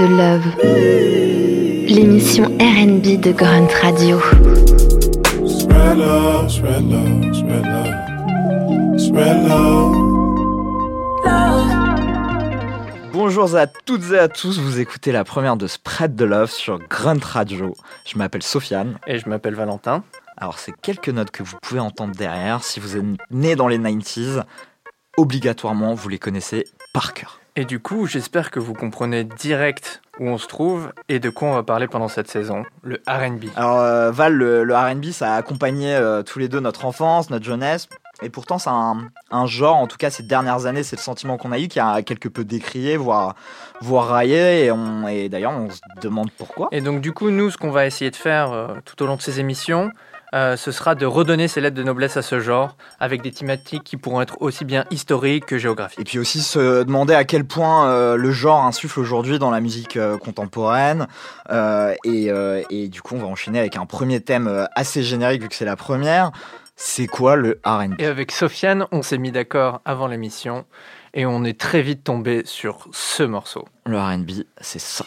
de Love, l'émission RB de Grunt Radio. Spread love, spread love, spread love, spread love. Bonjour à toutes et à tous, vous écoutez la première de Spread the Love sur Grunt Radio. Je m'appelle Sofiane. Et je m'appelle Valentin. Alors c'est quelques notes que vous pouvez entendre derrière. Si vous êtes né dans les 90s, obligatoirement vous les connaissez par cœur. Et du coup, j'espère que vous comprenez direct où on se trouve et de quoi on va parler pendant cette saison, le RB. Alors euh, Val, le, le RB, ça a accompagné euh, tous les deux notre enfance, notre jeunesse. Et pourtant, c'est un, un genre, en tout cas ces dernières années, c'est le sentiment qu'on a eu, qui a quelque peu décrié, voire, voire raillé. Et, on, et d'ailleurs, on se demande pourquoi. Et donc du coup, nous, ce qu'on va essayer de faire euh, tout au long de ces émissions, euh, ce sera de redonner ses lettres de noblesse à ce genre, avec des thématiques qui pourront être aussi bien historiques que Et géographiques. puis aussi se demander à quel point euh, le genre insuffle aujourd'hui dans la musique euh, contemporaine. Euh, et, euh, et du coup, on va enchaîner avec un premier thème assez générique vu que c'est la première. C'est quoi le R&B Et avec Sofiane, on s'est mis d'accord avant l'émission et on est très vite tombé sur ce morceau. Le R&B, c'est ça.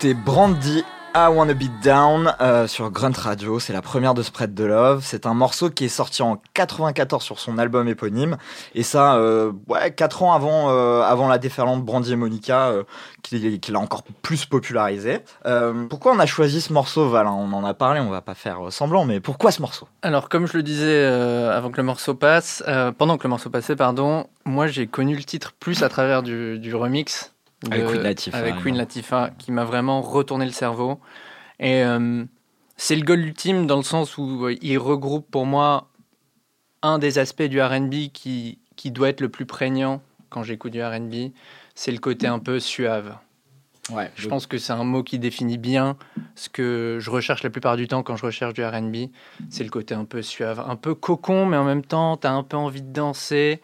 On écoutait Brandy I Wanna Be Down euh, sur Grunt Radio, c'est la première de Spread the Love. C'est un morceau qui est sorti en 94 sur son album éponyme, et ça, euh, ouais, 4 ans avant, euh, avant la déferlante Brandy et Monica, qui, l'a encore plus popularisé. Pourquoi on a choisi ce morceau, Val hein? On en a parlé, on va pas faire semblant, mais pourquoi ce morceau? Alors, comme je le disais avant que le morceau passe, pendant que le morceau passait, pardon, moi j'ai connu le titre plus à travers du remix. De- Avec Queen Latifah, Avec. Queen Latifah, qui m'a vraiment retourné le cerveau. Et euh, c'est le goal ultime dans le sens où euh, il regroupe pour moi un des aspects du RB qui, qui doit être le plus prégnant quand j'écoute du RB. C'est le côté un peu suave. Ouais, Je pense que c'est un mot qui définit bien ce que je recherche la plupart du temps quand je recherche du RB. C'est le côté un peu suave, un peu cocon, mais en même temps, tu as un peu envie de danser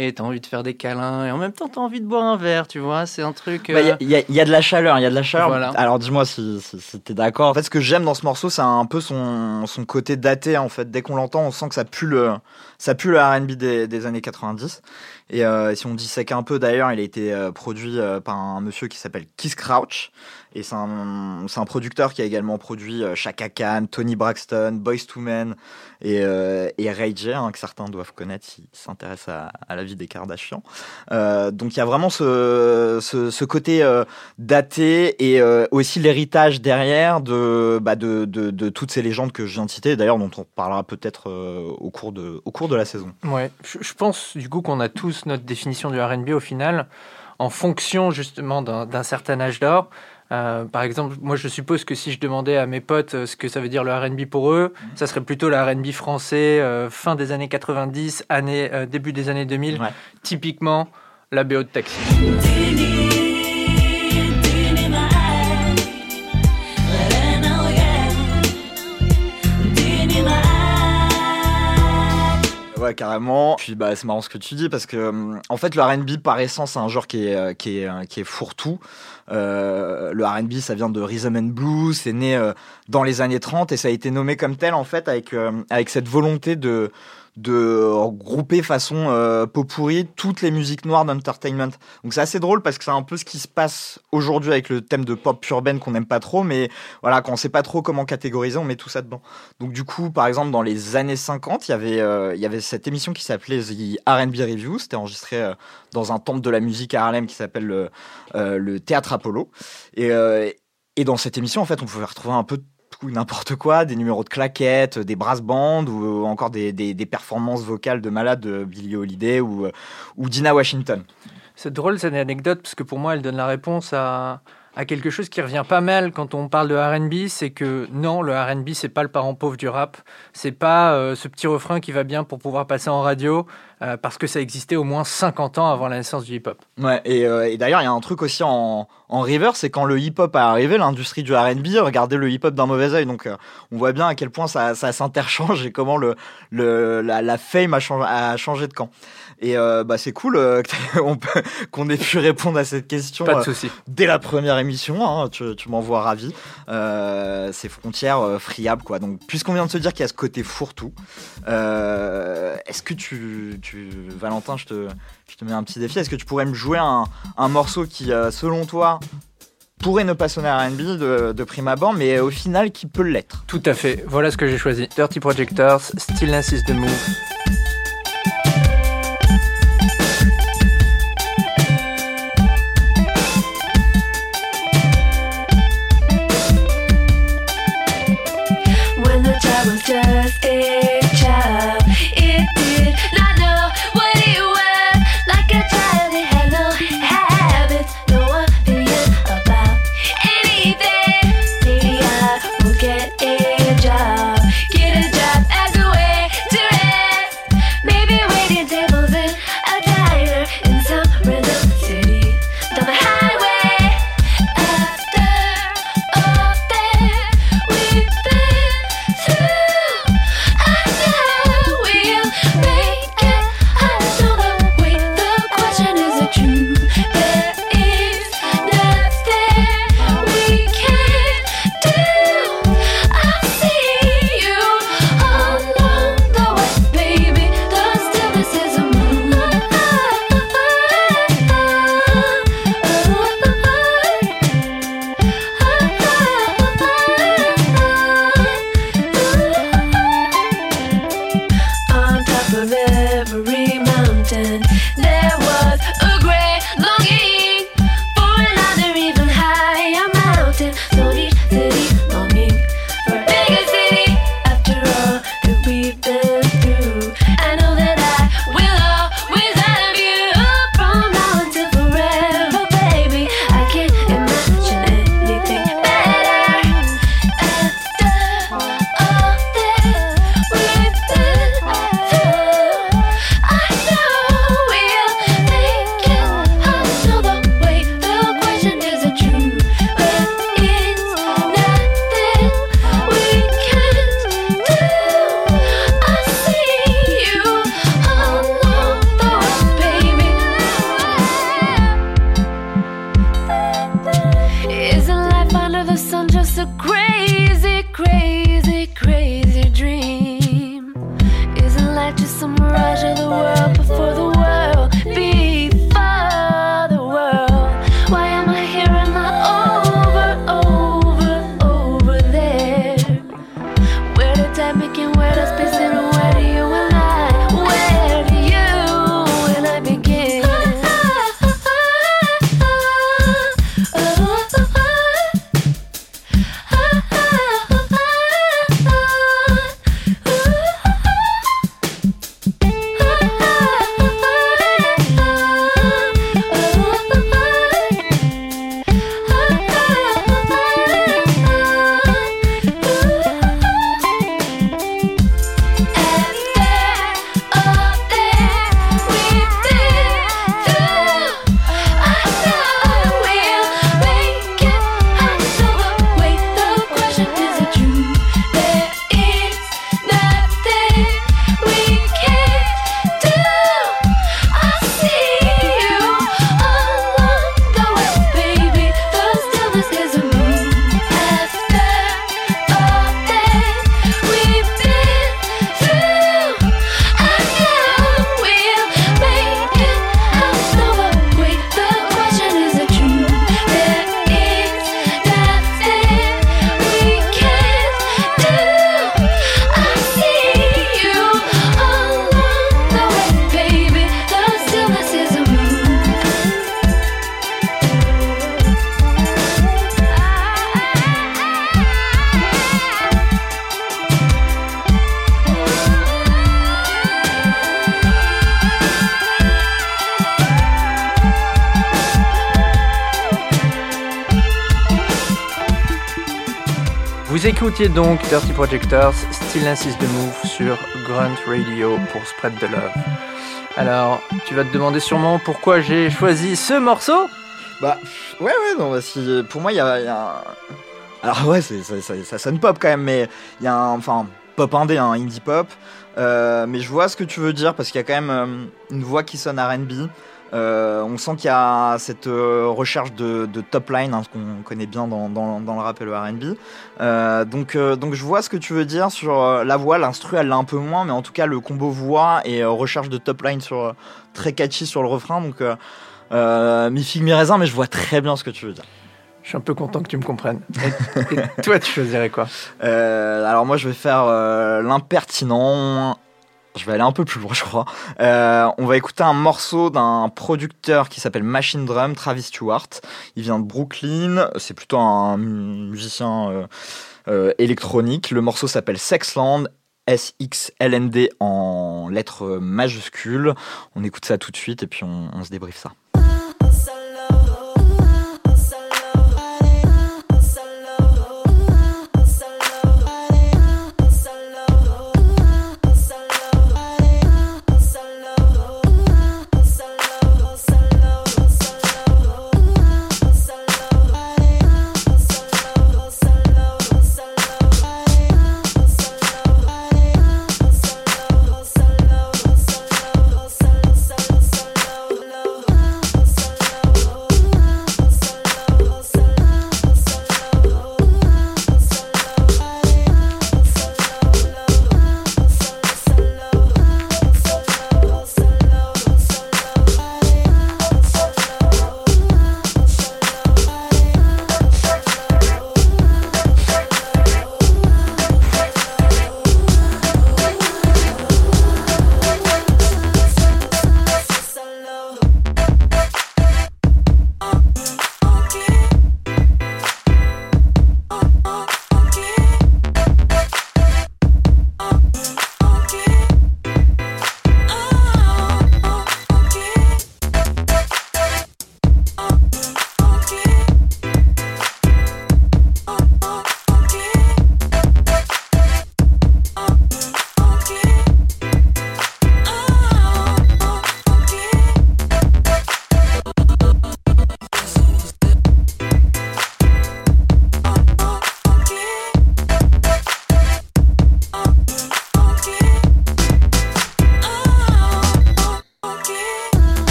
et tu as envie de faire des câlins et en même temps, tu as envie de boire un verre, tu vois. C'est un truc. Bah, Il y a- il y, a- il y a de la chaleur, il y a de la chaleur. Voilà. Alors dis-moi si, si, si t'es d'accord. En fait, ce que j'aime dans ce morceau, c'est un peu son, son côté daté. En fait, dès qu'on l'entend, on sent que ça pue le, ça pue le R&B des, des années 90. Et euh, si on dissèque un peu, d'ailleurs, il a été euh, produit euh, par un monsieur qui s'appelle Keith Crouch. Et c'est un, producteur qui a également produit Chaka Khan, Tony Braxton, Boyz II Men et, Ray J, hein, que certains doivent connaître s'ils s'intéressent à, la vie des Kardashians. Donc il y a vraiment ce, côté daté et aussi l'héritage derrière de, bah, de, toutes ces légendes que je viens de citer, d'ailleurs dont on parlera peut-être au, cours de, au cours de la saison. Ouais, je pense du coup qu'on a tous notre définition du RB au final, en fonction justement d'un certain âge d'or. Euh, par exemple, moi je suppose que si je demandais à mes potes euh, ce que ça veut dire le RB pour eux, ça serait plutôt le RB français, euh, fin des années 90, année, euh, début des années 2000, Ouais. typiquement la BO de Taxi. Carrément. Puis bah c'est marrant ce que tu dis parce que hum, en fait le R&B par essence c'est un genre qui est euh, qui est euh, qui est fourre-tout. Euh, le R&B ça vient de rhythm and blues, c'est né dans les années 30 et ça a été nommé comme tel en fait avec avec cette volonté de de regrouper façon euh, pot pourri toutes les musiques noires d'entertainment. Donc c'est assez drôle parce que c'est un peu ce qui se passe aujourd'hui avec le thème de pop urbaine qu'on n'aime pas trop, mais voilà, quand on sait pas trop comment catégoriser, on met tout ça dedans. Donc du coup, par exemple, dans les années 50, il y avait, euh, y avait cette émission qui s'appelait The R&B Review. C'était enregistré euh, dans un temple de la musique à Harlem qui s'appelle le, euh, le Théâtre Apollo. Et, euh, et dans cette émission, en fait, on pouvait retrouver un peu tout n'importe quoi, des numéros de claquettes, des brass bands ou encore des, des, performances vocales de malades de Billie Holiday ou, euh, ou Dina Washington. C'est drôle cette anecdote parce que pour moi elle donne la réponse à, à quelque chose qui revient pas mal quand on parle de R&B, c'est que non, le R&B c'est pas le parent pauvre du rap, c'est pas euh, ce petit refrain qui va bien pour pouvoir passer en radio euh, parce que ça existait au moins 50 ans avant la naissance du hip-hop. Ouais, et, euh, et d'ailleurs, il y a un truc aussi en, en river, c'est quand le hip-hop a arrivé, l'industrie du R&B regardait le hip-hop d'un mauvais œil. Donc, euh, on voit bien à quel point ça, ça s'interchange et comment le, le, la, la fame a changé, a changé de camp. Et bah, c'est cool qu'on ait pu répondre à cette question Pas de dès la première émission. Hein, tu tu m'envoies ravi. Ces frontières friables, quoi. Donc, puisqu'on vient de se dire qu'il y a ce côté fourre-tout, est-ce que tu, tu, Valentin, je te, mets un petit défi. Est-ce que tu pourrais me jouer un, morceau qui, euh, selon toi, pourrait ne pas sonner R&B de, de prime abord, mais au final qui peut l'être? Tout à fait, voilà ce que j'ai choisi. Dirty Projectors, Stillness is the Move. Donc Dirty Projectors, Stillness is the Move sur Grunt Radio pour Spread the Love. Alors, tu vas te demander sûrement pourquoi j'ai choisi ce morceau? Bah, ouais, ouais, non, bah, si, pour moi, il y a, un- Alors, ouais, c'est- ça, ça- sonne pop quand même, mais il y a un. Enfin, pop indé, un indie pop. Euh, mais je vois ce que tu veux dire parce qu'il y a quand même euh, une voix qui sonne RB. Euh, on sent qu'il y a cette euh, recherche de, de top line, hein, ce qu'on connaît bien dans, dans- dans le rap et le RB. Euh, donc, donc je vois ce que tu veux dire sur la voix, l'instru elle l'a un peu moins, mais en tout cas le combo voix et recherche de top line sur, très catchy sur le refrain. Donc, euh, mi figue mi raisin, mais je vois très bien ce que tu veux dire. Je suis un peu content que tu me comprennes. Et, et toi, tu choisirais quoi? Alors moi je vais faire l'impertinent. Je vais aller un peu plus loin, je crois. Euh, on va écouter un morceau d'un producteur qui s'appelle Machine Drum, Travis Stewart. Il vient de Brooklyn. C'est plutôt un musicien euh, euh, électronique. Le morceau s'appelle Sexland. S-X-L-N-D en lettres majuscules. On écoute ça tout de suite et puis on, on se débriefe ça.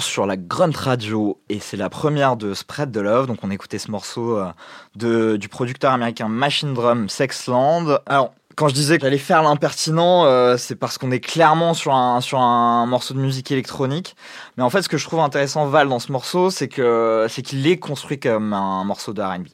Sur la Grunt Radio et c'est la première de Spread the Love. Donc on écoutait ce morceau euh, de, du producteur américain Machine Drum Sexland. Alors quand je disais que j'allais faire l'impertinent, euh, c'est parce qu'on est clairement sur un, sur un morceau de musique électronique. Mais en fait, ce que je trouve intéressant, Val, dans ce morceau, c'est qu'il est construit comme un morceau de R&B.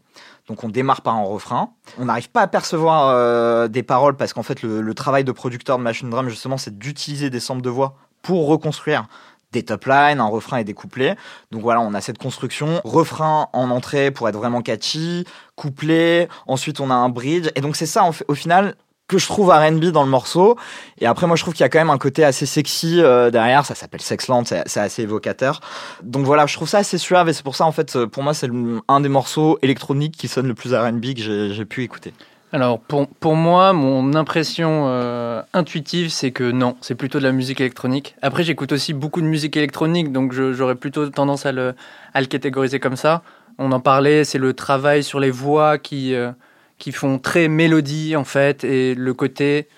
Donc on démarre par un refrain. On n'arrive pas à percevoir euh, des paroles parce qu'en fait le, le travail de producteur de Machine Drum justement c'est d'utiliser des samples de voix pour reconstruire des top lines, un refrain et des couplets. Donc voilà, on a cette construction, refrain en entrée pour être vraiment catchy, couplet, ensuite on a un bridge. Et donc c'est ça au final que je trouve R&B dans le morceau. Et après, moi, je trouve qu'il y a quand même un côté assez sexy euh, derrière. Ça s'appelle Sexland, c'est assez évocateur. Donc voilà, je trouve ça assez suave et c'est pour ça, en fait, euh, pour moi, c'est un des morceaux électroniques qui sonne le plus R&B que j'ai pu écouter. Alors pour, pour moi, mon impression euh, intuitive, c'est que non, c'est plutôt de la musique électronique. Après, j'écoute aussi beaucoup de musique électronique, donc j'aurais plutôt tendance à le, à le catégoriser comme ça. On en parlait, c'est le travail sur les voix qui, euh, qui font très mélodie en fait, et le côté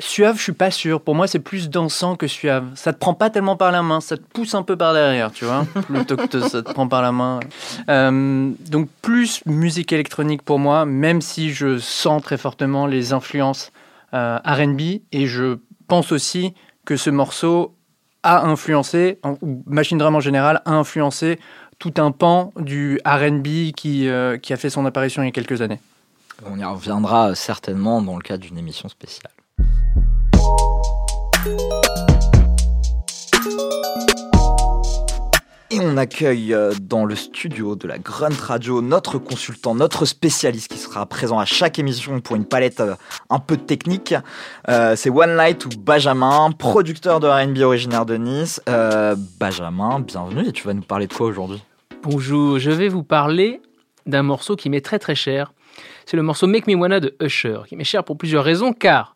suave, je suis pas sûr. Pour moi, c'est plus dansant que suave. Ça te prend pas tellement par la main, ça te pousse un peu par derrière, tu vois, plutôt que te- ça te prend par la main. Euh, donc plus musique électronique pour moi, même si je sens très fortement les influences euh, R&B et je pense aussi que ce morceau a influencé, en- ou Machine Drum en général, a influencé tout un pan du R&B qui, euh, qui a fait son apparition il y a quelques années. On y reviendra certainement dans le cadre d'une émission spéciale. Et on accueille euh, dans le studio de la Grunt Radio notre consultant, notre spécialiste qui sera présent à chaque émission pour une palette euh, un peu technique. Euh, c'est One Light ou Benjamin, producteur de R&B originaire de Nice. Benjamin, bienvenue et tu vas nous parler de quoi aujourd'hui? Bonjour, je vais vous parler d'un morceau qui m'est très très cher. C'est le morceau Make Me Wanna de Usher, qui m'est cher pour plusieurs raisons, car,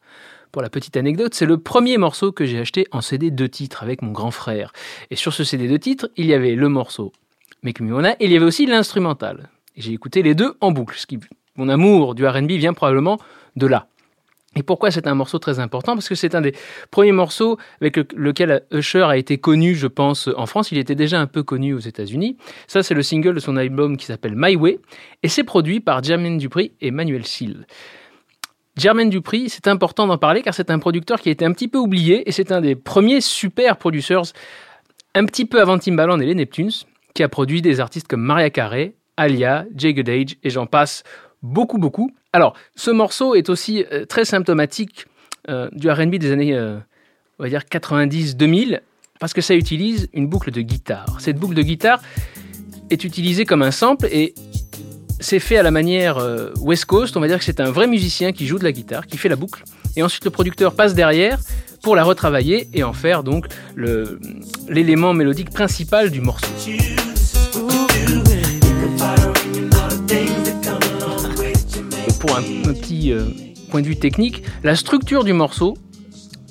pour la petite anecdote, c'est le premier morceau que j'ai acheté en CD deux titres avec mon grand frère. Et sur ce CD deux titres, il y avait le morceau Make Me Wanna et il y avait aussi l'instrumental. J'ai écouté les deux en boucle. Mon amour du R&B vient probablement de là. Et pourquoi c'est un morceau très important? Parce que c'est un des premiers morceaux avec le- lequel Usher a été connu, je pense, en France. Il était déjà un peu connu aux États-Unis. Ça, c'est le single de son album qui s'appelle My Way. Et c'est produit par Jermaine Dupri et Manuel Seal. Jermaine Dupri, c'est important d'en parler car c'est un producteur qui a été un petit peu oublié et c'est un des premiers super producers, un petit peu avant Timbaland et les Neptunes, qui a produit des artistes comme Maria Carey, Alia, Jay Goodage et j'en passe beaucoup, beaucoup. Alors, ce morceau est aussi euh, très symptomatique euh, du RB des années, euh, on va dire, 90-2000, parce que ça utilise une boucle de guitare. Cette boucle de guitare est utilisée comme un sample et c'est fait à la manière euh, West Coast. On va dire que c'est un vrai musicien qui joue de la guitare, qui fait la boucle. Et ensuite, le producteur passe derrière pour la retravailler et en faire donc l'élément mélodique principal du morceau. Pour un, un petit euh, point de vue technique, la structure du morceau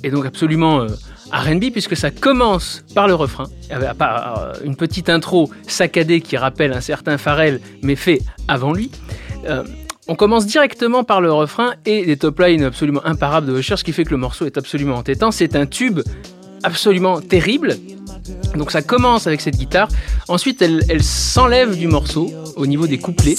est donc absolument euh, RB puisque ça commence par le refrain, par euh, une petite intro saccadée qui rappelle un certain Pharrell mais fait avant lui. Euh, on commence directement par le refrain et des top lines absolument imparables de Usher, ce qui fait que le morceau est absolument entêtant. C'est un tube absolument terrible. Donc ça commence avec cette guitare. Ensuite, elle, elle s'enlève du morceau au niveau des couplets.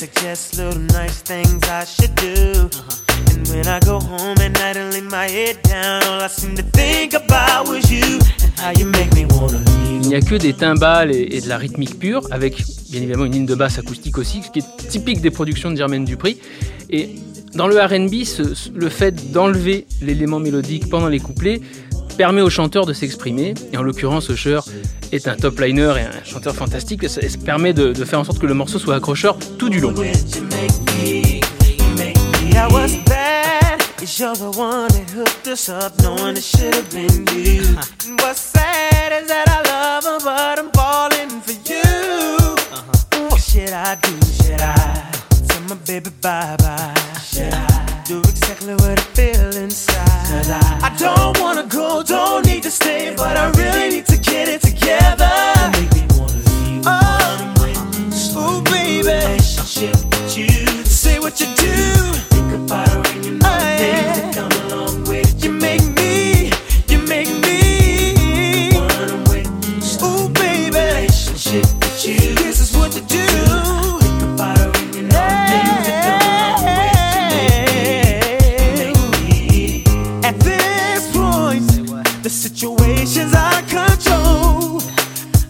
Nice things I should do. And when I go home at night and lay my head down, all I seem to think about was you and how you make me wanna leave. Il n'y a que des timbales et, de la rythmique pure, avec bien évidemment une ligne de basse acoustique aussi, ce qui est typique des productions de Jermaine Dupri. Et dans le RB, le fait d'enlever l'élément mélodique pendant les couplets permet au chanteur de s'exprimer. Et en l'occurrence, Usher est un top liner et un chanteur fantastique. Ça, ça permet de, de faire en sorte que le morceau soit accrocheur tout du long. Me. Was bad. Cause you're the one that hooked us up, knowing it should have been you. And what's sad is that I love her, but I'm falling for you. Uh-huh. What should I do? Should I tell my baby bye bye? Should I do exactly what I feel inside? Cause I, I don't wanna go, don't need to stay, but I really need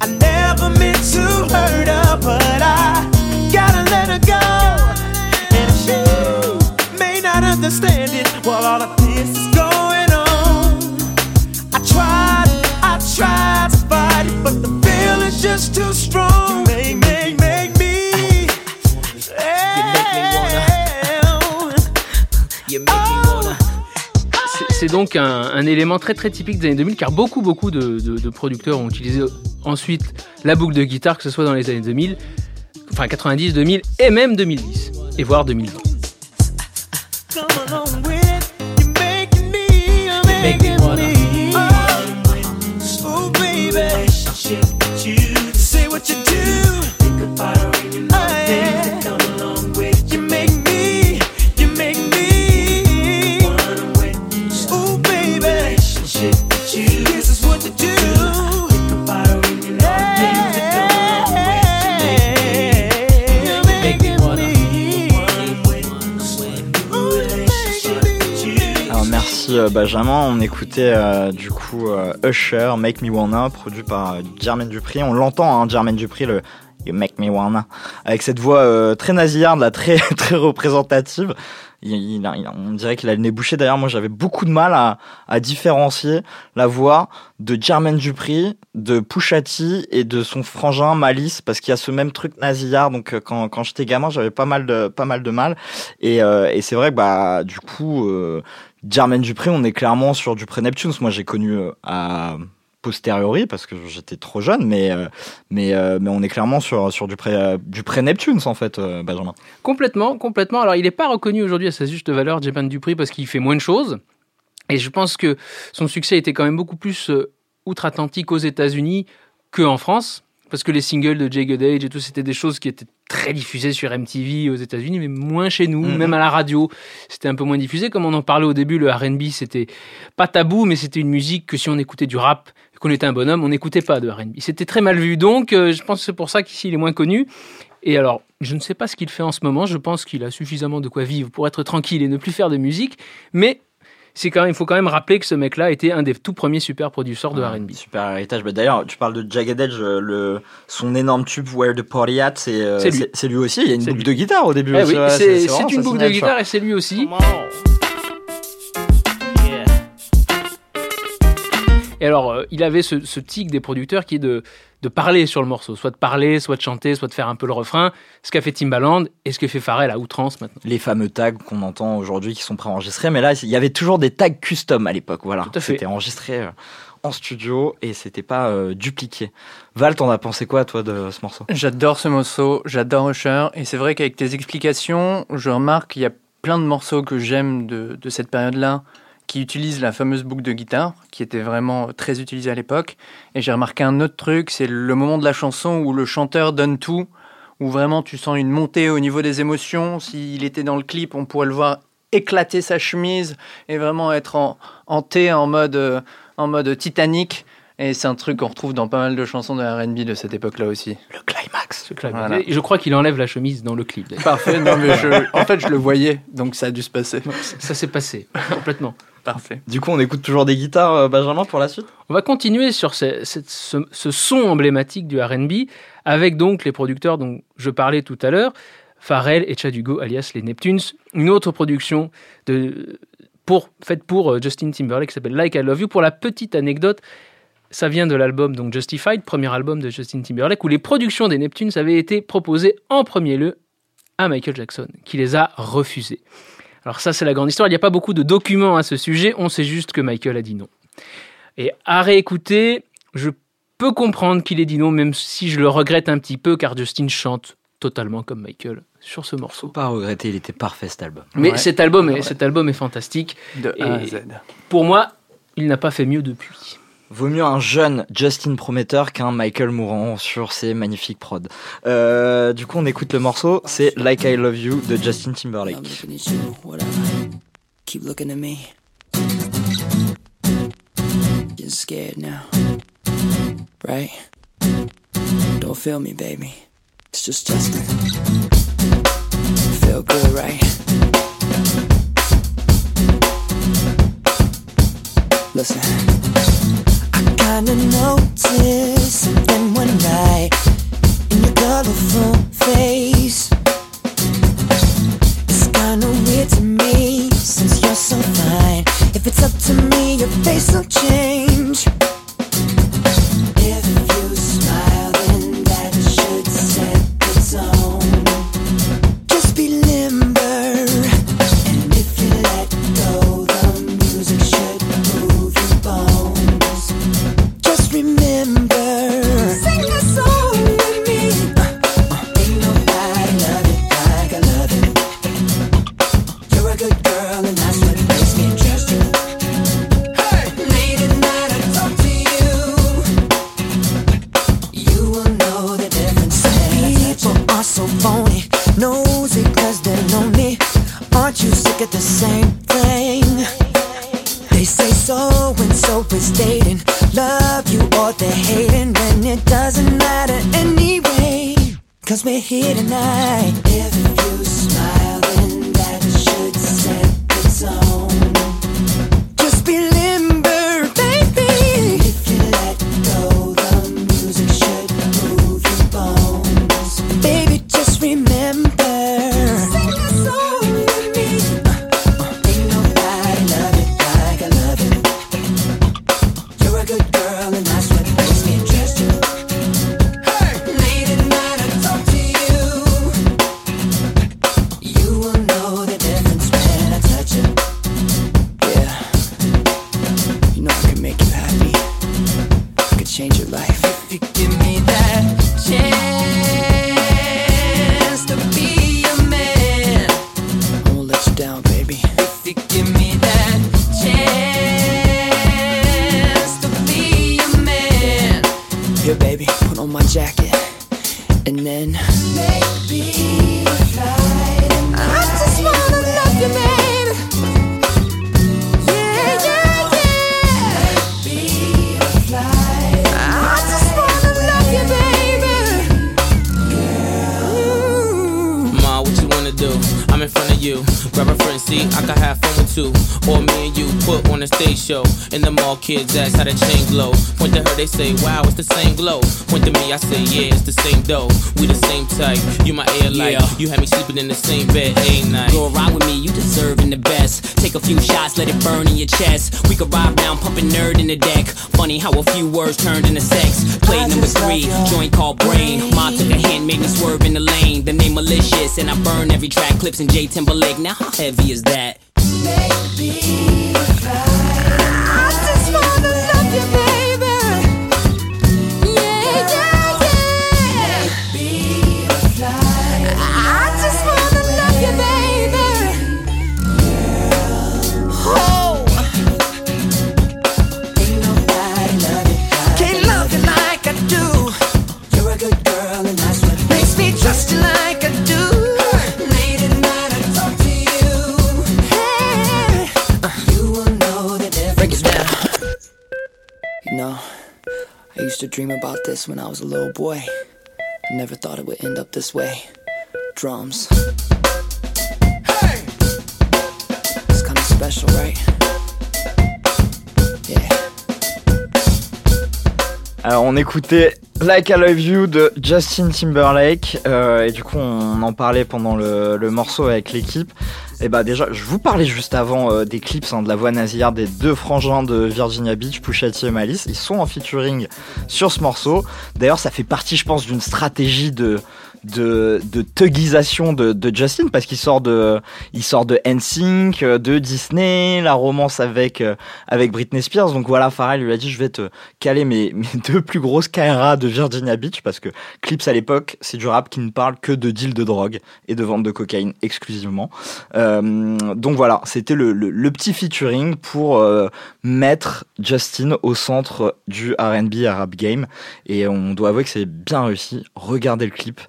I never meant to hurt her, but I gotta let her go. And she may not understand it while all of this is going on. I tried, I tried to fight it, but the feeling's just too strong. C'est- donc un, élément très très typique des années 2000 car beaucoup beaucoup de- de producteurs ont utilisé ensuite la boucle de guitare, que ce soit dans les années 2000, enfin 90, 2000 et même 2010 et voire 2020. Benjamin, on écoutait euh, du coup euh, Usher, Make Me Wanna, produit par euh, Jermaine Dupri. On l'entend, hein, Jermaine Dupri, le You Make Me Wanna, avec cette voix euh, très nasillarde, là, très très représentative. Il, il on dirait qu'il a le nez bouché. D'ailleurs, moi, j'avais beaucoup de mal à, différencier la voix de Jermaine Dupri, de Pusha T et de son frangin Malice, parce qu'il y a ce même truc nasillard. Donc, euh, quand, j'étais gamin, j'avais pas mal de pas mal de mal. Et, euh, c'est vrai que bah du coup. Euh, Jermaine Dupré, on est clairement sur du pré-Neptunes. Moi, j'ai connu euh, à posteriori parce que j'étais trop jeune, mais euh, mais euh, mais on est clairement sur sur du pré euh, du pré-Neptunes en fait, Benjamin. Complètement, complètement. Alors, il n'est pas reconnu aujourd'hui à sa juste valeur, Japan Dupri, parce qu'il fait moins de choses. Et je pense que son succès était quand même beaucoup plus outre-Atlantique aux États-Unis qu'en France. Parce que les singles de Jagged Edge et tout, c'était des choses qui étaient très diffusées sur MTV aux États-Unis, mais moins chez nous, Mhm. même à la radio. C'était un peu moins diffusé. Comme on en parlait au début, le RB, c'était pas tabou, mais c'était une musique que si on écoutait du rap, qu'on était un bonhomme, on n'écoutait pas de RB. C'était très mal vu. Donc, euh, je pense que c'est pour ça qu'ici, il est moins connu. Et alors, je ne sais pas ce qu'il fait en ce moment. Je pense qu'il a suffisamment de quoi vivre pour être tranquille et ne plus faire de musique. Mais c'est quand même, il faut quand même rappeler que ce mec-là était un des tout premiers super producteurs de Ouais, R&B. Super héritage. Bah, D'ailleurs, tu parles de Jagged Edge, euh, le son énorme tube Where the Party At, c'est euh, C'est lui. c'est c'est lui aussi. Il y a une C'est boucle lui. de guitare au début. Eh oui, c'est une boucle de guitare et c'est lui aussi. Et alors, euh, il avait ce, ce tic des producteurs qui est de, de parler sur le morceau, soit de parler, soit de chanter, soit de faire un peu le refrain, ce qu'a fait Timbaland et ce que fait Pharrell à outrance maintenant. Les fameux tags qu'on entend aujourd'hui qui sont préenregistrés, mais là, il y avait toujours des tags custom à l'époque. Voilà, Tout à fait. c'était enregistré euh, en studio et c'était pas euh, dupliqué. Val, t'en as pensé quoi toi de ce morceau? J'adore ce morceau, j'adore Usher, et c'est vrai qu'avec tes explications, je remarque qu'il y a plein de morceaux que j'aime de, de cette période-là qui utilisent la fameuse boucle de guitare, qui était vraiment très utilisée à l'époque. Et j'ai remarqué un autre truc, c'est le moment de la chanson où le chanteur donne tout, où vraiment tu sens une montée au niveau des émotions. S'il était dans le clip, on pourrait le voir éclater sa chemise et vraiment être en, T, en mode, euh, en mode Titanic. Et c'est un truc qu'on retrouve dans pas mal de chansons de R&B de cette époque-là aussi. Le climax. Voilà. Et je crois qu'il enlève la chemise dans le clip. Parfait, non mais je, en fait je le voyais, donc ça a dû se passer. Ça s'est passé complètement. Parfait. Du coup, on écoute toujours des guitares, euh, Benjamin, pour la suite? On va continuer sur ce, cette- ce- ce son emblématique du R&B avec donc les producteurs dont je parlais tout à l'heure, Pharrell et Chad Hugo alias les Neptunes, une autre production de, pour, faite pour euh, Justin Timberlake qui s'appelle Like I Love You. Pour la petite anecdote, ça vient de l'album donc Justified, premier album de Justin Timberlake, où les productions des Neptunes avaient été proposées en premier lieu à Michael Jackson, qui les a refusées. Alors ça, c'est la grande histoire. Il n'y a pas beaucoup de documents à ce sujet. On sait juste que Michael a dit non. Et à réécouter, je peux comprendre qu'il ait dit non, même si je le regrette un petit peu, car Justin chante totalement comme Michael sur ce Faut morceau. pas regretter, il était parfait cet album. Mais Ouais. cet, album est, Ouais. cet album est fantastique. De A à Z. Pour moi, il n'a pas fait mieux depuis. Vaut mieux un jeune Justin prometteur qu'un Michael mourant sur ses magnifiques prods. Euh, du coup, on écoute le morceau, c'est Like I Love You de Justin I'm Timberlake. Don't feel me, baby. It's just Justin. Kinda noticed something one night in your colorful face. It's kinda weird to me since you're so fine. If it's up to me, your face will change. If chest. We could ride round, pumping nerd in the deck. Funny how a few words turned into sex. Play number three, joint called Brain. Ma took a hand, made me swerve in the lane. The name malicious, and I burn every track. Clips in J Timberlake. Now how heavy is that? I dream about this when I was a little boy. Never thought it would end up this way. Drums. Hey! It's kinda special, right? Yeah. Alors on écoutait Like I Love You de Justin Timberlake euh, et du coup on en parlait pendant le, le morceau avec l'équipe. Et bah déjà je vous parlais juste avant euh, des clips hein, de la voix nasillarde des deux frangins de Virginia Beach, Pusha T et Malice. Ils sont en featuring sur ce morceau. D'ailleurs ça fait partie je pense d'une stratégie de de, de thugisation de, de Justin parce qu'il sort de il sort de NSYNC, euh, de Disney, la romance avec euh, avec Britney Spears. Donc voilà, Pharrell lui a dit je vais te caler mes, mes deux plus grosses KRA de Virginia Beach parce que Clips à l'époque c'est du rap qui ne parle que de deal de drogue et de vente de cocaïne exclusivement. Euh, donc voilà, c'était le, le, le petit featuring pour euh, mettre Justin au centre du R&B rap game et on doit avouer que c'est bien réussi. Regardez le clip.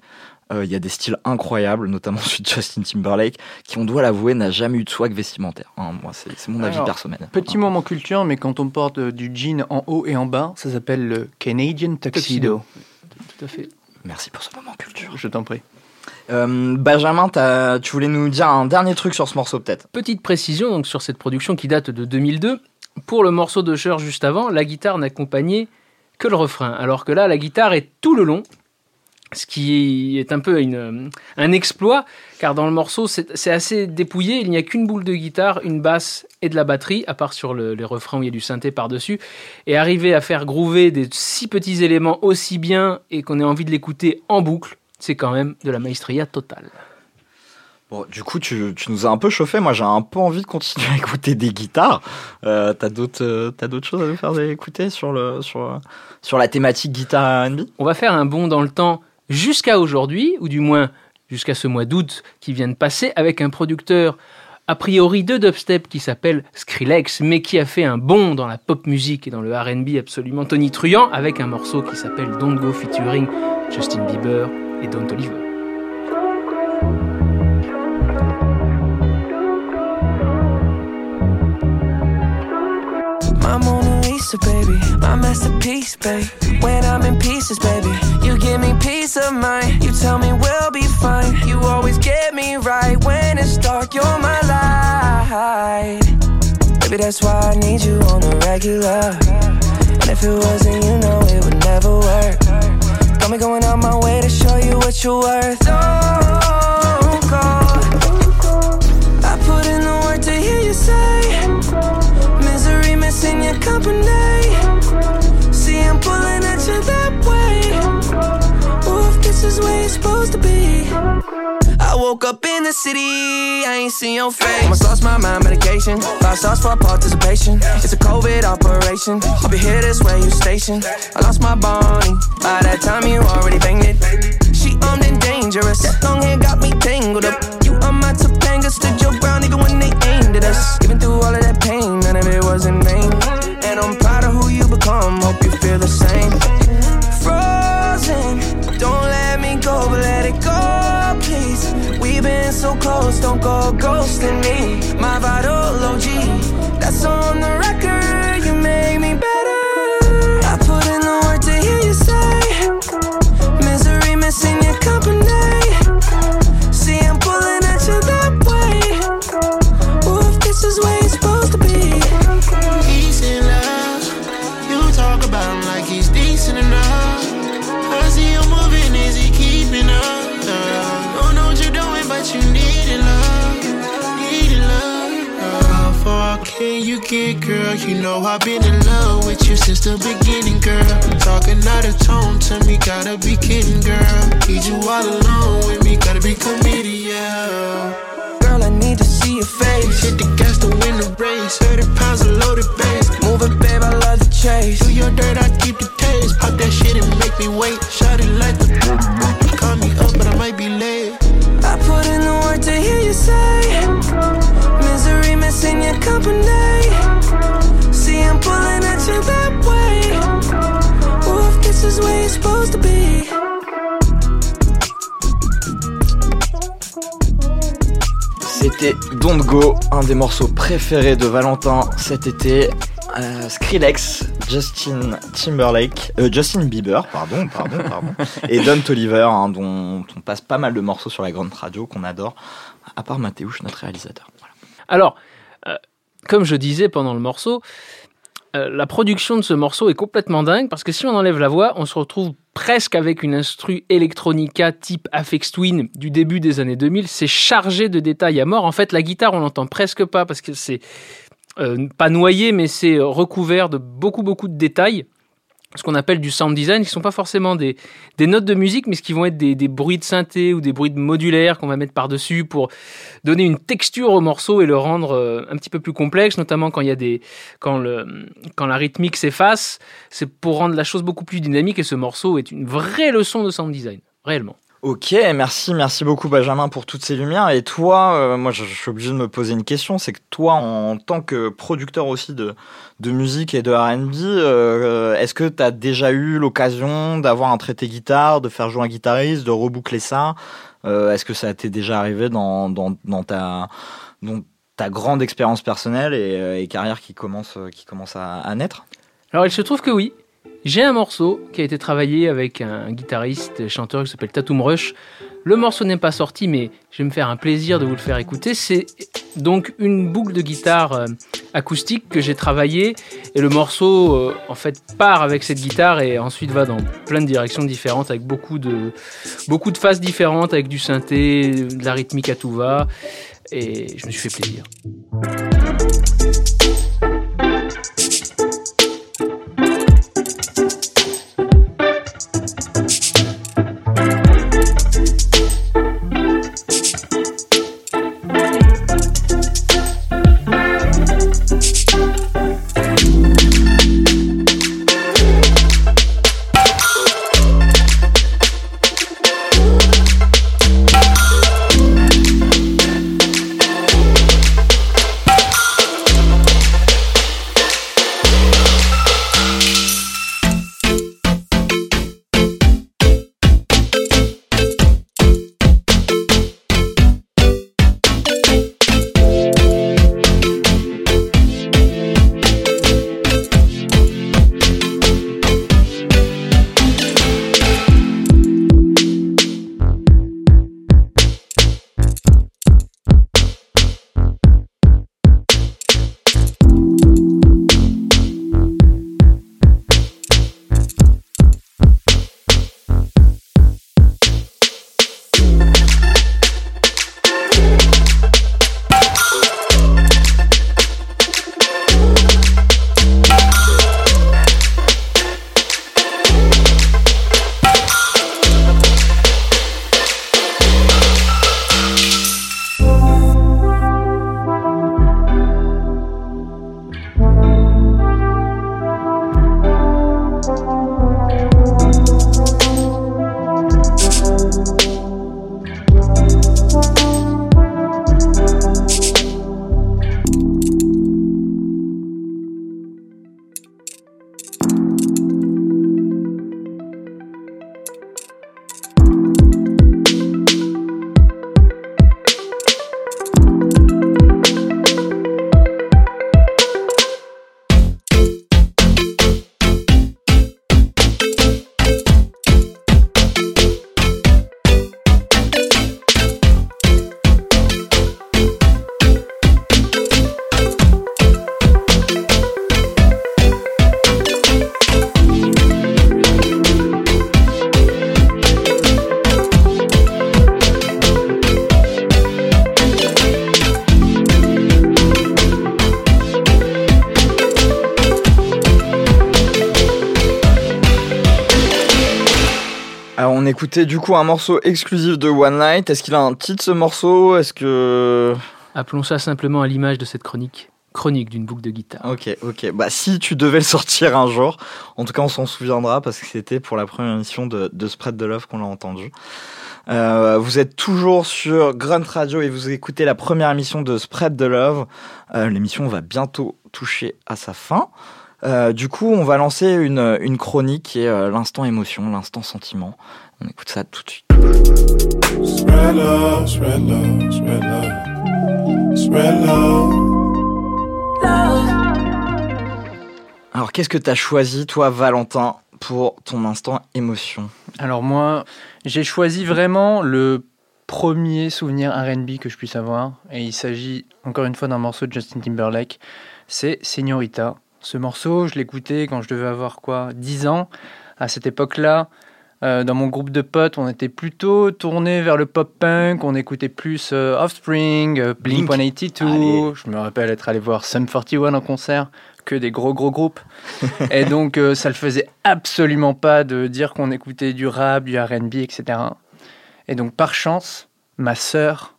Euh, Il y a des styles incroyables, notamment celui de Justin Timberlake, qui, on doit l'avouer, n'a jamais eu de swag vestimentaire. hein. moi, c'est c'est mon avis Alors, personnel. Petit moment culture, mais quand on porte euh, du jean en haut et en bas, ça s'appelle le Canadian Tuxedo. Tout à fait. Merci pour ce moment culture. Je t'en prie. Euh, Benjamin, t'as- tu voulais nous dire un dernier truc sur ce morceau, peut-être? Petite précision donc sur cette production qui date de 2002. Pour le morceau de Cher juste avant, la guitare n'accompagnait que le refrain, alors que là, la guitare est tout le long. Ce qui est un peu une- un exploit, car dans le morceau, c'est assez dépouillé. Il n'y a qu'une boule de guitare, une basse et de la batterie, à part sur le- les refrains où il y a du synthé par-dessus. Et arriver à faire groover des si petits éléments aussi bien et qu'on ait envie de l'écouter en boucle, c'est quand même de la maestria totale. Bon, du coup, tu, tu nous as un peu chauffé. Moi, j'ai un peu envie de continuer à écouter des guitares. Euh, t'as d'autres, euh, t'as d'autres choses à nous faire écouter sur le, sur, euh, sur la thématique guitare R&B On va faire un bond dans le temps jusqu'à aujourd'hui, ou du moins jusqu'à ce mois d'août qui vient de passer, avec un producteur a priori de dubstep qui s'appelle Skrillex, mais qui a fait un bond dans la pop musique et dans le RB absolument tonitruant, avec un morceau qui s'appelle Don't Go featuring Justin Bieber et Don Oliver. Lisa, baby, my masterpiece, babe. When I'm in pieces, baby, you give me peace of mind. You tell me we'll be fine. You always get me right when it's dark. You're my light, baby. That's why I need you on the regular. And if it wasn't, you know it would never work. Got me going out my way to show you what you're worth. Oh, Don't go. I put in the work to hear you say. Missing your company. See, I'm pulling at you that way. Ooh, this is where you're supposed to be. I woke up in the city, I ain't seen your face. Almost lost my mind, medication. Five stars for participation. It's a COVID operation. I'll be here this way, you station. I lost my Bonnie. By that time, you already banged it. Armed and dangerous. That long hair got me tangled up. You on my Topanga, stood your ground even when they aimed at us. Even through all of that pain, none of it was in vain. And I'm proud of who you become. Hope you feel the same. Frozen, don't let me go, but let it go, please. We've been so close, don't go ghosting me. My vital OG, that's on the record. Girl? You know I've been in love with you since the beginning, girl. Talking out of tone to me, gotta be kidding, girl. Need you all alone with me, gotta be committed, yeah. Girl, I need to see your face. Hit the gas to win the race. 30 pounds of loaded bass. Move it, babe, I love the chase. Do your dirt, I keep the taste. Pop that shit and make me wait. Shot it like the Call me up, but I might be late. I put in the work to hear you say. Misery missing your company. C'était Don't Go, un des morceaux préférés de Valentin cet été. Euh, Skrillex, Justin Timberlake, euh, Justin Bieber, pardon, pardon, pardon, et Don Toliver, hein, dont on passe pas mal de morceaux sur la grande radio qu'on adore, à part Mathéouche, notre réalisateur. Voilà. Alors, euh, comme je disais pendant le morceau, euh, la production de ce morceau est complètement dingue parce que si on enlève la voix, on se retrouve presque avec une instru electronica type Afex Twin du début des années 2000. C'est chargé de détails à mort. En fait, la guitare, on l'entend presque pas parce que c'est euh, pas noyé, mais c'est recouvert de beaucoup, beaucoup de détails. Ce qu'on appelle du sound design, qui sont pas forcément des, notes de musique, mais ce qui vont être des, des bruits de synthé ou des bruits de modulaires qu'on va mettre par-dessus pour donner une texture au morceau et le rendre euh, un petit peu plus complexe, notamment quand il y a des quand le quand la rythmique s'efface, c'est pour rendre la chose beaucoup plus dynamique et ce morceau est une vraie leçon de sound design, réellement. Ok, merci, merci beaucoup Benjamin pour toutes ces lumières. Et toi, euh, moi je, suis obligé de me poser une question, c'est que toi, en tant que producteur aussi de, de musique et de R&B, euh, est-ce que tu as déjà eu l'occasion d'avoir un traité guitare, de faire jouer un guitariste, de reboucler ça? Euh, Est-ce que ça t'est déjà arrivé dans, ta grande expérience personnelle et, carrière qui commence qui commence à naître? Alors il se trouve que oui, j'ai un morceau qui a été travaillé avec un guitariste chanteur qui s'appelle Tatum Rush. Le morceau n'est pas sorti, mais je vais me faire un plaisir de vous le faire écouter. C'est donc une boucle de guitare euh, acoustique que j'ai travaillé et le morceau euh, en fait part avec cette guitare et ensuite va dans plein de directions différentes avec beaucoup de beaucoup de phases différentes avec du synthé, de la rythmique à tout va et je me suis fait plaisir. Écoutait du coup un morceau exclusif de One Night. Est-ce qu'il a un titre ce morceau? Est-ce que. Appelons ça simplement à l'image de cette chronique. Chronique d'une boucle de guitare. Ok, ok. Bah, si tu devais le sortir un jour, en tout cas, on s'en souviendra parce que c'était pour la première émission de, de Spread the Love qu'on l'a entendu. Euh, vous êtes toujours sur Grunt Radio et vous écoutez la première émission de Spread the Love. Euh, L'émission va bientôt toucher à sa fin. Euh, du coup, on va lancer une, une chronique qui est l'instant émotion, l'instant sentiment. On écoute ça tout de suite. Spread love, spread love, spread love. Spread love. Alors, qu'est-ce que tu as choisi, toi, Valentin, pour ton instant émotion? Alors moi, j'ai choisi vraiment le premier souvenir R&B que je puisse avoir. Et il s'agit encore une fois d'un morceau de Justin Timberlake. C'est Señorita. Ce morceau, je l'écoutais quand je devais avoir quoi 10 ans. À cette époque-là, euh, dans mon groupe de potes, on était plutôt tourné vers le pop-punk. On écoutait plus euh, Offspring, euh, Blink. Blink-182. Allez. Je me rappelle être allé voir Sum 41 en concert. Que des gros gros groupes. Et donc, euh, ça le faisait absolument pas de dire qu'on écoutait du rap, du RB, etc. Et donc, par chance, ma sœur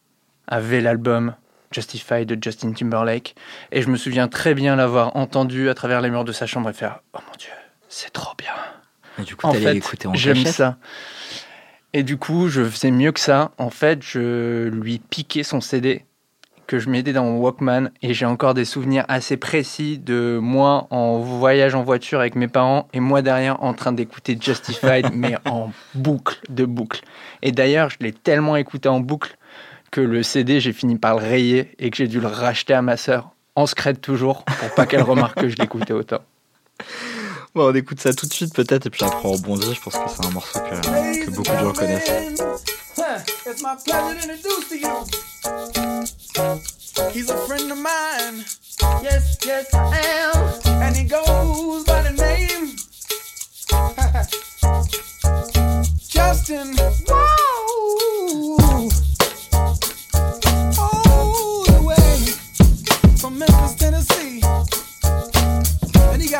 avait l'album Justified de Justin Timberlake. Et je me souviens très bien l'avoir entendu à travers les murs de sa chambre et faire Oh mon Dieu, c'est trop bien. Et du coup, En fait, en j'aime ça. Et du coup, je faisais mieux que ça. En fait, je lui piquais son CD que je mettais dans mon Walkman et j'ai encore des souvenirs assez précis de moi en voyage en voiture avec mes parents et moi derrière en train d'écouter Justified mais en boucle de boucle. Et d'ailleurs, je l'ai tellement écouté en boucle que le CD, j'ai fini par le rayer et que j'ai dû le racheter à ma sœur en secret toujours pour pas qu'elle remarque que je l'écoutais autant. Bon, on écoute ça tout de suite peut-être et puis après on rebondit. Je pense que c'est un morceau que, beaucoup de gens connaissent. He's a friend of mine. Yes, yes, am. And he goes by the name Justin.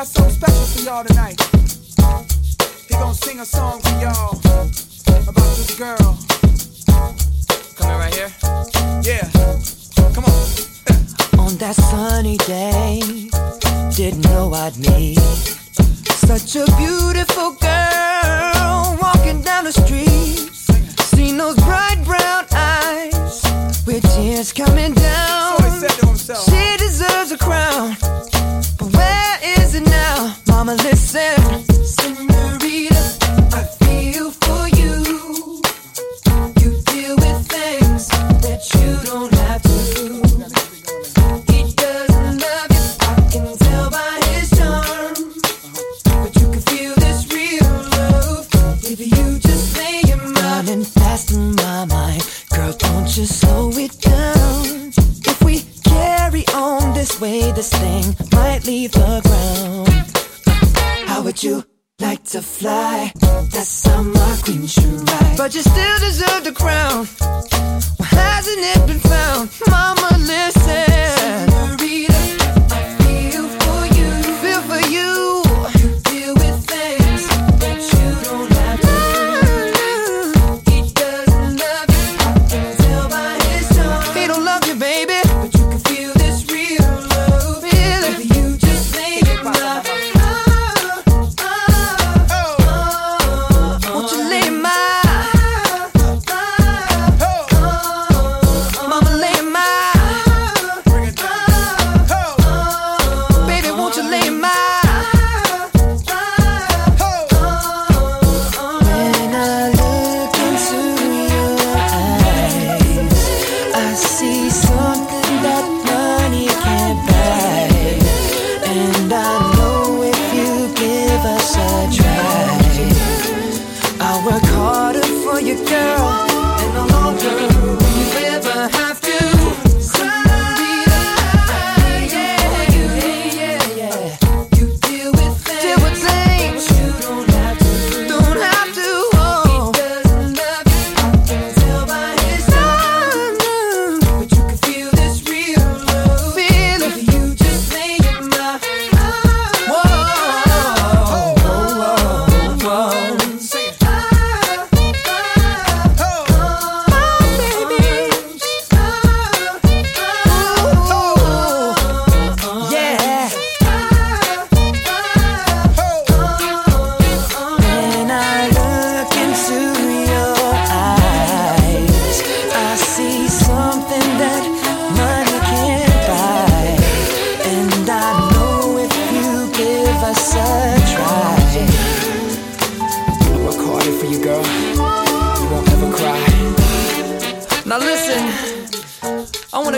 Got something special for y'all tonight. He gonna sing a song for y'all about this girl. Coming right here. Yeah. Come on. On that sunny day, didn't know I'd meet such a beautiful girl walking down the street. Seen those bright brown eyes with tears coming down. So he said to himself. She deserves a crown, but where is it now? Mama, listen, I feel for you. You deal with things that you don't have to. Do. He doesn't love you, I can tell by his charm. But you can feel this real love if you just your mind. Fast in my mind, girl, don't you slow it down. Way, this thing might leave the ground. How would you like to fly? That's how my queen should ride. But you still deserve the crown. Why hasn't it been found? Mama, listen.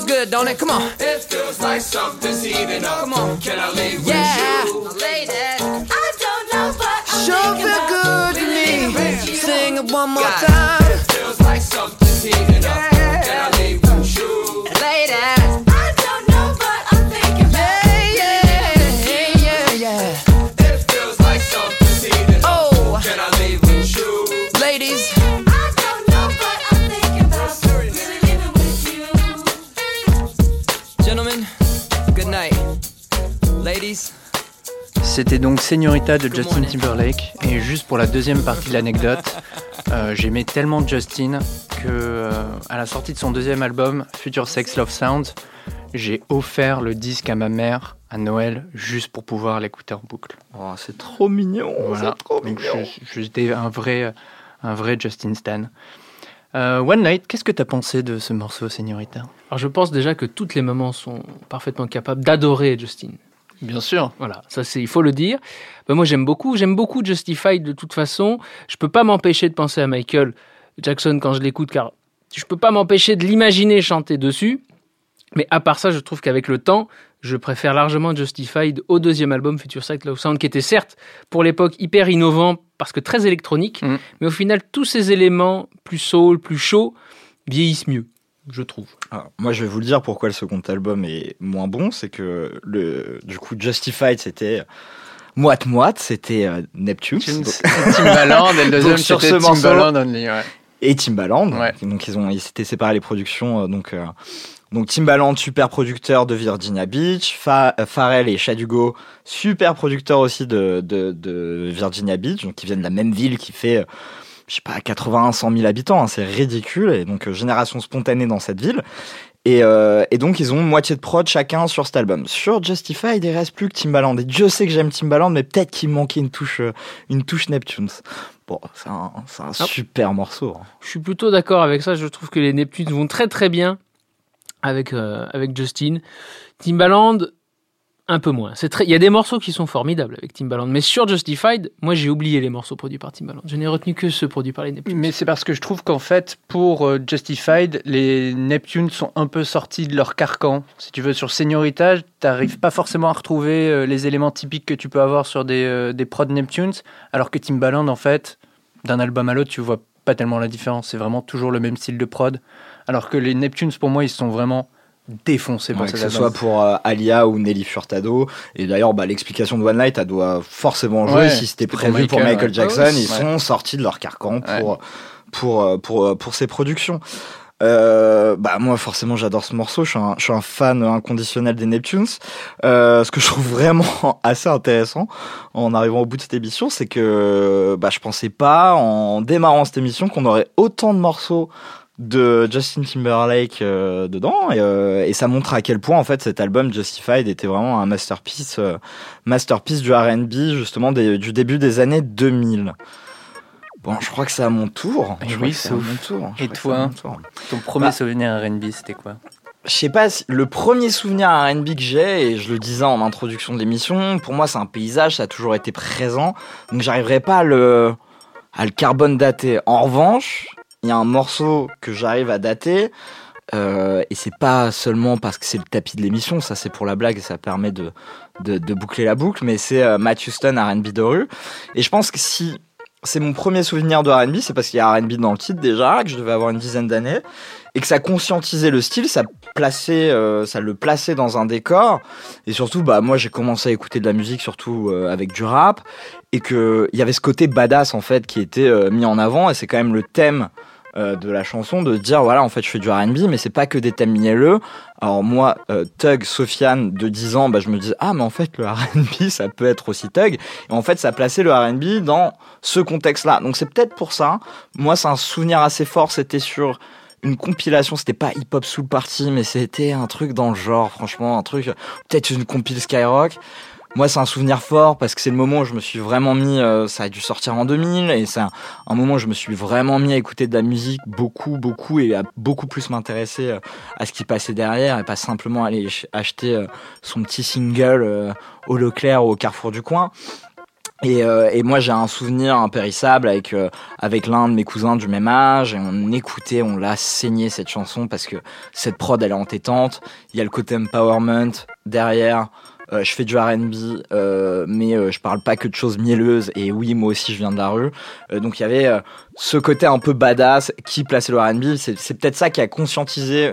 Feels good, don't it? Come on. It feels like something's heating up. Come on. Can I leave Yeah. with you? Ladies. I don't know what I'm Sure thinking feel about. good to me. Sing it one more God. time. C'était donc Señorita de Justin. Timberlake. Et juste pour la deuxième partie de l'anecdote, euh, j'aimais tellement Justin que euh, à la sortie de son deuxième album, Future Sex Love Sound, j'ai offert le disque à ma mère à Noël juste pour pouvoir l'écouter en boucle. Oh, c'est trop mignon. Voilà. C'est trop Donc mignon. je- j'étais un vrai, un vrai Justin Stan. Euh, One Night, qu'est-ce que tu as pensé de ce morceau, Señorita? Alors je pense déjà que toutes les mamans sont parfaitement capables d'adorer Justin. Bien sûr. Voilà, ça c'est, il faut le dire. Ben, moi j'aime beaucoup, j'aime beaucoup Justified de toute façon. Je peux pas m'empêcher de penser à Michael Jackson quand je l'écoute, car je peux pas m'empêcher de l'imaginer chanter dessus. Mais à part ça, je trouve qu'avec le temps, je préfère largement Justified au deuxième album Future Sight Love Sound, qui était certes pour l'époque hyper innovant parce que très électronique, Mm. mais au final tous ces éléments plus soul, plus chaud, vieillissent mieux, je trouve. Alors, moi, je vais vous le dire pourquoi le second album est moins bon. C'est que le, du coup, Justified, c'était moite-moite, c'était euh, Neptune. Timbaland, et le deuxième c'était ce morceau- Timbaland only. Ouais. et Timbaland. Ouais. Donc ils ont ils s'étaient séparés les productions. euh, donc euh, donc Timbaland super producteur de Virginia Beach, Fa- euh, Pharrell et Shadugo super producteurs aussi de, de de Virginia Beach, donc qui viennent de la même ville qui fait euh, je sais pas 80 100 000 habitants, hein, c'est ridicule et donc euh, génération spontanée dans cette ville. Et, euh, et donc ils ont moitié de prod chacun sur cet album. Sur Justified, il reste plus que Timbaland. Et Dieu sait que j'aime Timbaland, mais peut-être qu'il me manquait une touche, euh, une touche Neptunes. Bon, c'est un, un super morceau. hein. Je suis plutôt d'accord avec ça. Je trouve que les Neptunes vont très très bien avec, euh, avec Justin. Timbaland, un peu moins. Très... Il y a des morceaux qui sont formidables avec Timbaland. Mais sur Justified, moi j'ai oublié les morceaux produits par Timbaland. Je n'ai retenu que ceux produits par les Neptunes. Mais c'est parce que je trouve qu'en fait, pour euh, Justified, les Neptunes sont un peu sortis de leur carcan. Si tu veux, sur Señorita, t'arrives pas forcément à retrouver euh, les éléments typiques que tu peux avoir sur des, euh, des prods Neptunes, alors que Timbaland, en fait, d'un album à l'autre, tu vois pas tellement la différence. C'est vraiment toujours le même style de prod. Alors que les Neptunes, pour moi, ils sont vraiment défoncés pour Ouais, que ce soit pour euh, Alia ou Nelly Furtado. Et d'ailleurs, bah, l'explication de One Night, elle doit forcément jouer. Ouais, si c'était prévu pour Michael. Jackson, Ah ouais, ils sont sortis de leur carcan pour, pour, euh, pour, euh, pour ses productions. Euh, bah moi forcément j'adore ce morceau, je suis un, je suis un fan inconditionnel des Neptunes. Euh, ce que je trouve vraiment assez intéressant en arrivant au bout de cette émission, c'est que bah, je pensais pas en démarrant cette émission qu'on aurait autant de morceaux de Justin Timberlake euh, dedans et, euh, et ça montre à quel point en fait cet album Justified était vraiment un masterpiece euh, masterpiece du R&B justement des- du début des années 2000. Bon, je crois que c'est à mon tour. Je oui, c'est à mon tour. Je Et toi, à mon tour. ton premier Bah, souvenir R&B, c'était quoi? je sais pas, le premier souvenir R&B que j'ai, et je le disais en introduction de l'émission, pour moi c'est un paysage, ça a toujours été présent, donc j'arriverai pas à le, à le carbone dater. En revanche, il y a un morceau que j'arrive à dater, euh, et c'est pas seulement parce que c'est le tapis de l'émission, ça c'est pour la blague, ça permet de, de, boucler la boucle, mais c'est euh, Matt Houston R&B de rue, et je pense que si c'est mon premier souvenir de R&B, c'est parce qu'il y a R&B dans le titre déjà, que je devais avoir une dizaine d'années, et que ça conscientisait le style, ça plaçait, euh, ça le plaçait dans un décor, et surtout, bah moi j'ai commencé à écouter de la musique surtout euh, avec du rap, et que il y avait ce côté badass en fait qui était mis en avant, et c'est quand même le thème euh, de la chanson de dire voilà en fait je fais du R&B, mais c'est pas que des thèmes mielleux. Alors moi, euh, Tug, Sofiane de 10 ans, bah, je me disais ah mais en fait le R&B ça peut être aussi Tug, et en fait ça plaçait le R&B dans ce contexte-là. Donc c'est peut-être pour ça. Moi c'est un souvenir assez fort, c'était sur une compilation, c'était pas hip hop soul party, mais c'était un truc dans le genre, franchement, un truc, peut-être une compile Skyrock. Moi, c'est un souvenir fort parce que c'est le moment où je me suis vraiment mis, euh, ça a dû sortir en 2000, et c'est un, moment où je me suis vraiment mis à écouter de la musique beaucoup, beaucoup, et à beaucoup plus m'intéresser euh, à ce qui passait derrière, et pas simplement aller ch- acheter euh, son petit single euh, au Leclerc ou au Carrefour du coin. Et, euh, et moi j'ai un souvenir impérissable avec euh, avec l'un de mes cousins du même âge et on écoutait, on l'a saigné cette chanson parce que cette prod elle est entêtante. Il y a le côté empowerment derrière. Euh, je fais du R&B, euh, mais euh, je parle pas que de choses mielleuses. Et oui, moi aussi je viens de la rue. Euh, donc il y avait ce côté un peu badass qui plaçait le R&B. C'est peut-être ça qui a conscientisé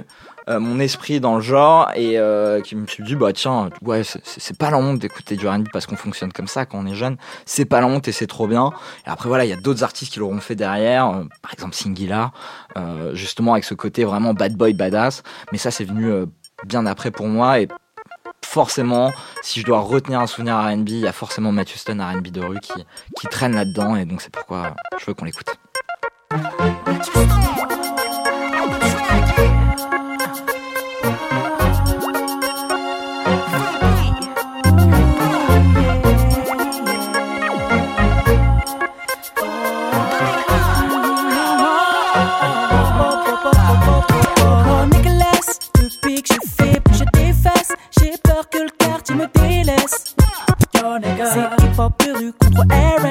mon esprit dans le genre et qui me suis dit bah tiens ouais c'est- pas la honte d'écouter du R&B parce qu'on fonctionne comme ça quand on est jeune c'est pas la honte et c'est trop bien et après voilà il y a d'autres artistes qui l'auront fait derrière par exemple Singila justement avec ce côté vraiment bad boy badass mais ça c'est venu bien après pour moi forcément si je dois retenir un souvenir R&B il y a forcément Matthew Stone R&B de rue qui traîne là-dedans et donc c'est pourquoi je veux qu'on l'écoute contre air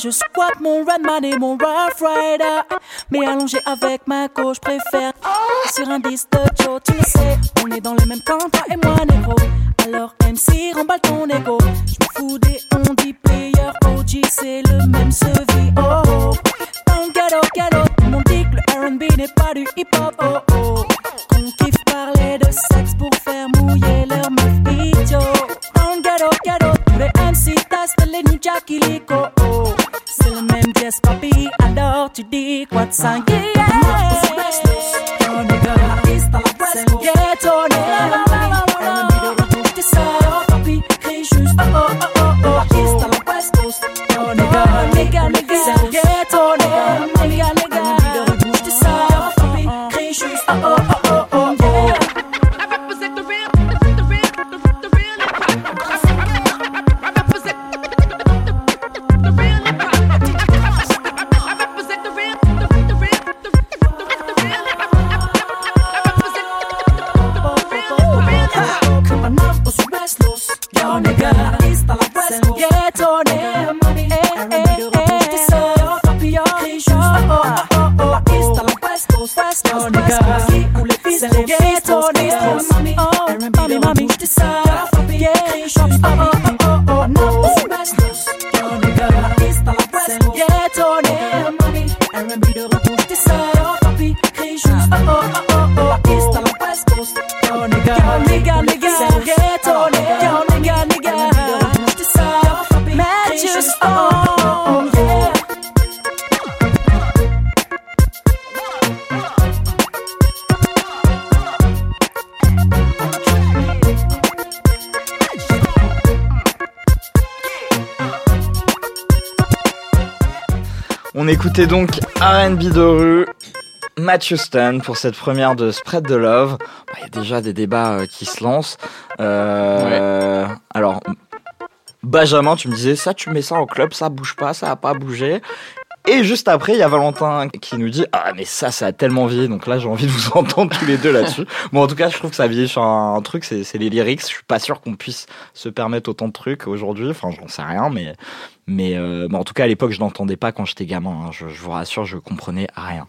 je squatte mon Redman et mon Rough Rider. Mais allongé avec ma gauche, préfère sur un disque de Joe, tu le sais On est dans le même camp, toi et moi, négro. Alors MC, remballe ton ego. J'me fous des On écoutait donc R&B de rue, Matthew Stan pour cette première de Spread the Love. Bah, Il y a déjà des débats euh, qui se lancent. Euh, Alors, Benjamin, tu me disais ça, tu mets ça en club, ça bouge pas, ça a pas bougé. Et juste après, il y a Valentin qui nous dit ah mais ça ça a tellement vieilli donc là j'ai envie de vous entendre tous les deux là-dessus. Bon en tout cas je trouve que ça vieillit sur un, un truc c'est les lyrics. Je suis pas sûr qu'on puisse se permettre autant de trucs aujourd'hui. Enfin j'en sais rien mais mais, euh, en tout cas à l'époque je n'entendais pas quand j'étais gamin. hein. Je, vous rassure je comprenais rien.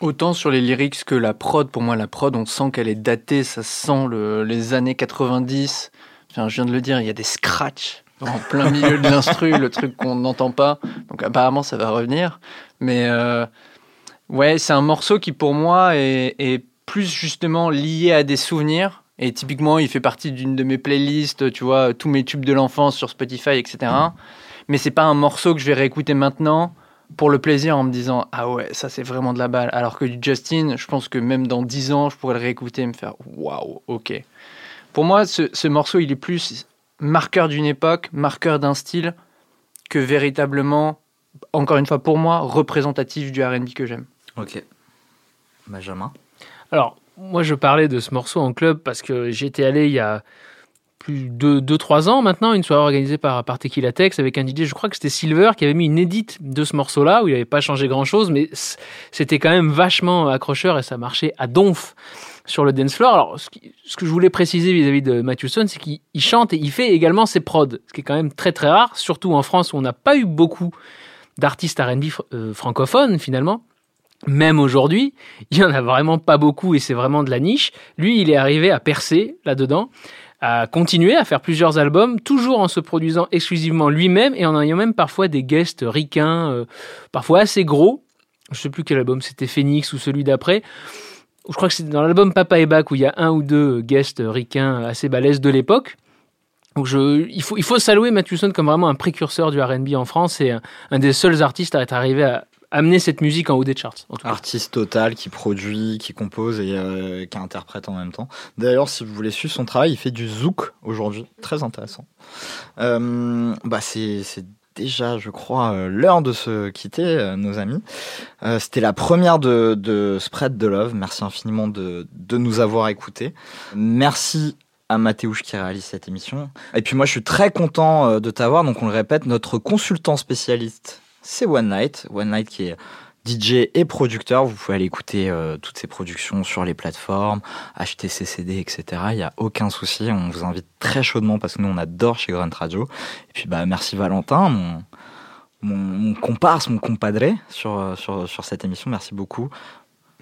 Autant sur les lyrics que la prod, pour moi la prod, on sent qu'elle est datée, ça sent le- les années 90. Enfin, je viens de le dire, il y a des scratchs en plein milieu de l'instru, le truc qu'on n'entend pas. Donc apparemment ça va revenir. Mais euh, ouais, c'est un morceau qui pour moi est, plus justement lié à des souvenirs. Et typiquement, il fait partie d'une de mes playlists, tu vois, tous mes tubes de l'enfance sur Spotify, etc. Mais c'est pas un morceau que je vais réécouter maintenant pour le plaisir en me disant ah ouais ça c'est vraiment de la balle alors que du Justin je pense que même dans 10 ans je pourrais le réécouter et me faire waouh ok pour moi ce morceau il est plus marqueur d'une époque marqueur d'un style que véritablement encore une fois pour moi représentatif du R&B que j'aime Ok. Benjamin. Alors, moi, je parlais de ce morceau en club parce que j'étais allé il y a plus de 2-3 ans maintenant, une soirée organisée par, par Tequila Tex avec un DJ, je crois que c'était Silver, qui avait mis une édite de ce morceau-là, où il n'avait pas changé grand-chose, mais c'était quand même vachement accrocheur et ça marchait à donf sur le dance floor. Alors, ce, que je voulais préciser vis-à-vis de Matthew Stone, c'est qu'il il chante et il fait également ses prods, ce qui est quand même très très rare, surtout en France où on n'a pas eu beaucoup d'artistes R&B euh, francophones finalement. Même aujourd'hui, il y en a vraiment pas beaucoup et c'est vraiment de la niche. Lui, il est arrivé à percer là-dedans, à continuer à faire plusieurs albums, toujours en se produisant exclusivement lui-même et en ayant même parfois des guests ricains, euh, parfois assez gros. Je sais plus quel album c'était, Phoenix ou celui d'après. Je crois que c'est dans l'album Papa et Bac où il y a un ou deux guests ricains assez balèzes de l'époque. Il, faut, il faut saluer Matthew Stone comme vraiment un précurseur du RB en France et un, des seuls artistes à être arrivé à amener cette musique en haut des charts. Artiste total qui produit, qui compose et euh, qui interprète en même temps. D'ailleurs, si vous voulez suivre son travail, il fait du zouk aujourd'hui. Très intéressant. Euh, bah c'est déjà, je crois, euh, l'heure de se quitter, euh, nos amis. Euh, C'était la première de, Spread the Love. Merci infiniment de, nous avoir écoutés. Merci à Mathéouche qui réalise cette émission. Et puis moi, je suis très content de t'avoir. Donc, on le répète, notre consultant spécialiste, c'est One Night. One Night qui est DJ et producteur. Vous pouvez aller écouter euh, toutes ses productions sur les plateformes, acheter ses CD, etc. Il n'y a aucun souci. On vous invite très chaudement parce que nous, on adore chez Grunt Radio. Et puis, bah, merci Valentin, mon, mon, mon comparse, mon compadré sur, euh, sur, sur cette émission. Merci beaucoup.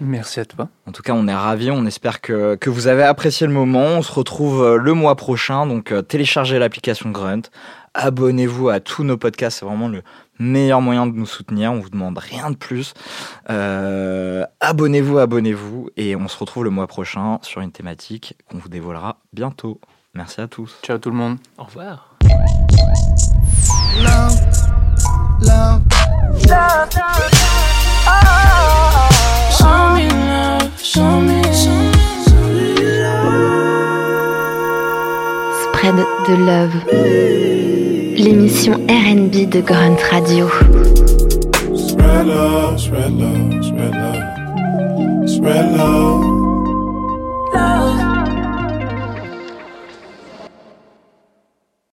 Merci à toi. En tout cas, on est ravis. On espère que, que vous avez apprécié le moment. On se retrouve euh, le mois prochain. Donc, téléchargez l'application Grunt. Abonnez-vous à tous nos podcasts. C'est vraiment le meilleur moyen de nous soutenir. On vous demande rien de plus. Euh, abonnez-vous, abonnez-vous. Et on se retrouve le mois prochain sur une thématique qu'on vous dévoilera bientôt. Merci à tous. Ciao tout le monde. Au revoir. Love, love, love, love. Show me love, show me, Spread de Love, l'émission RB de Grunt Radio.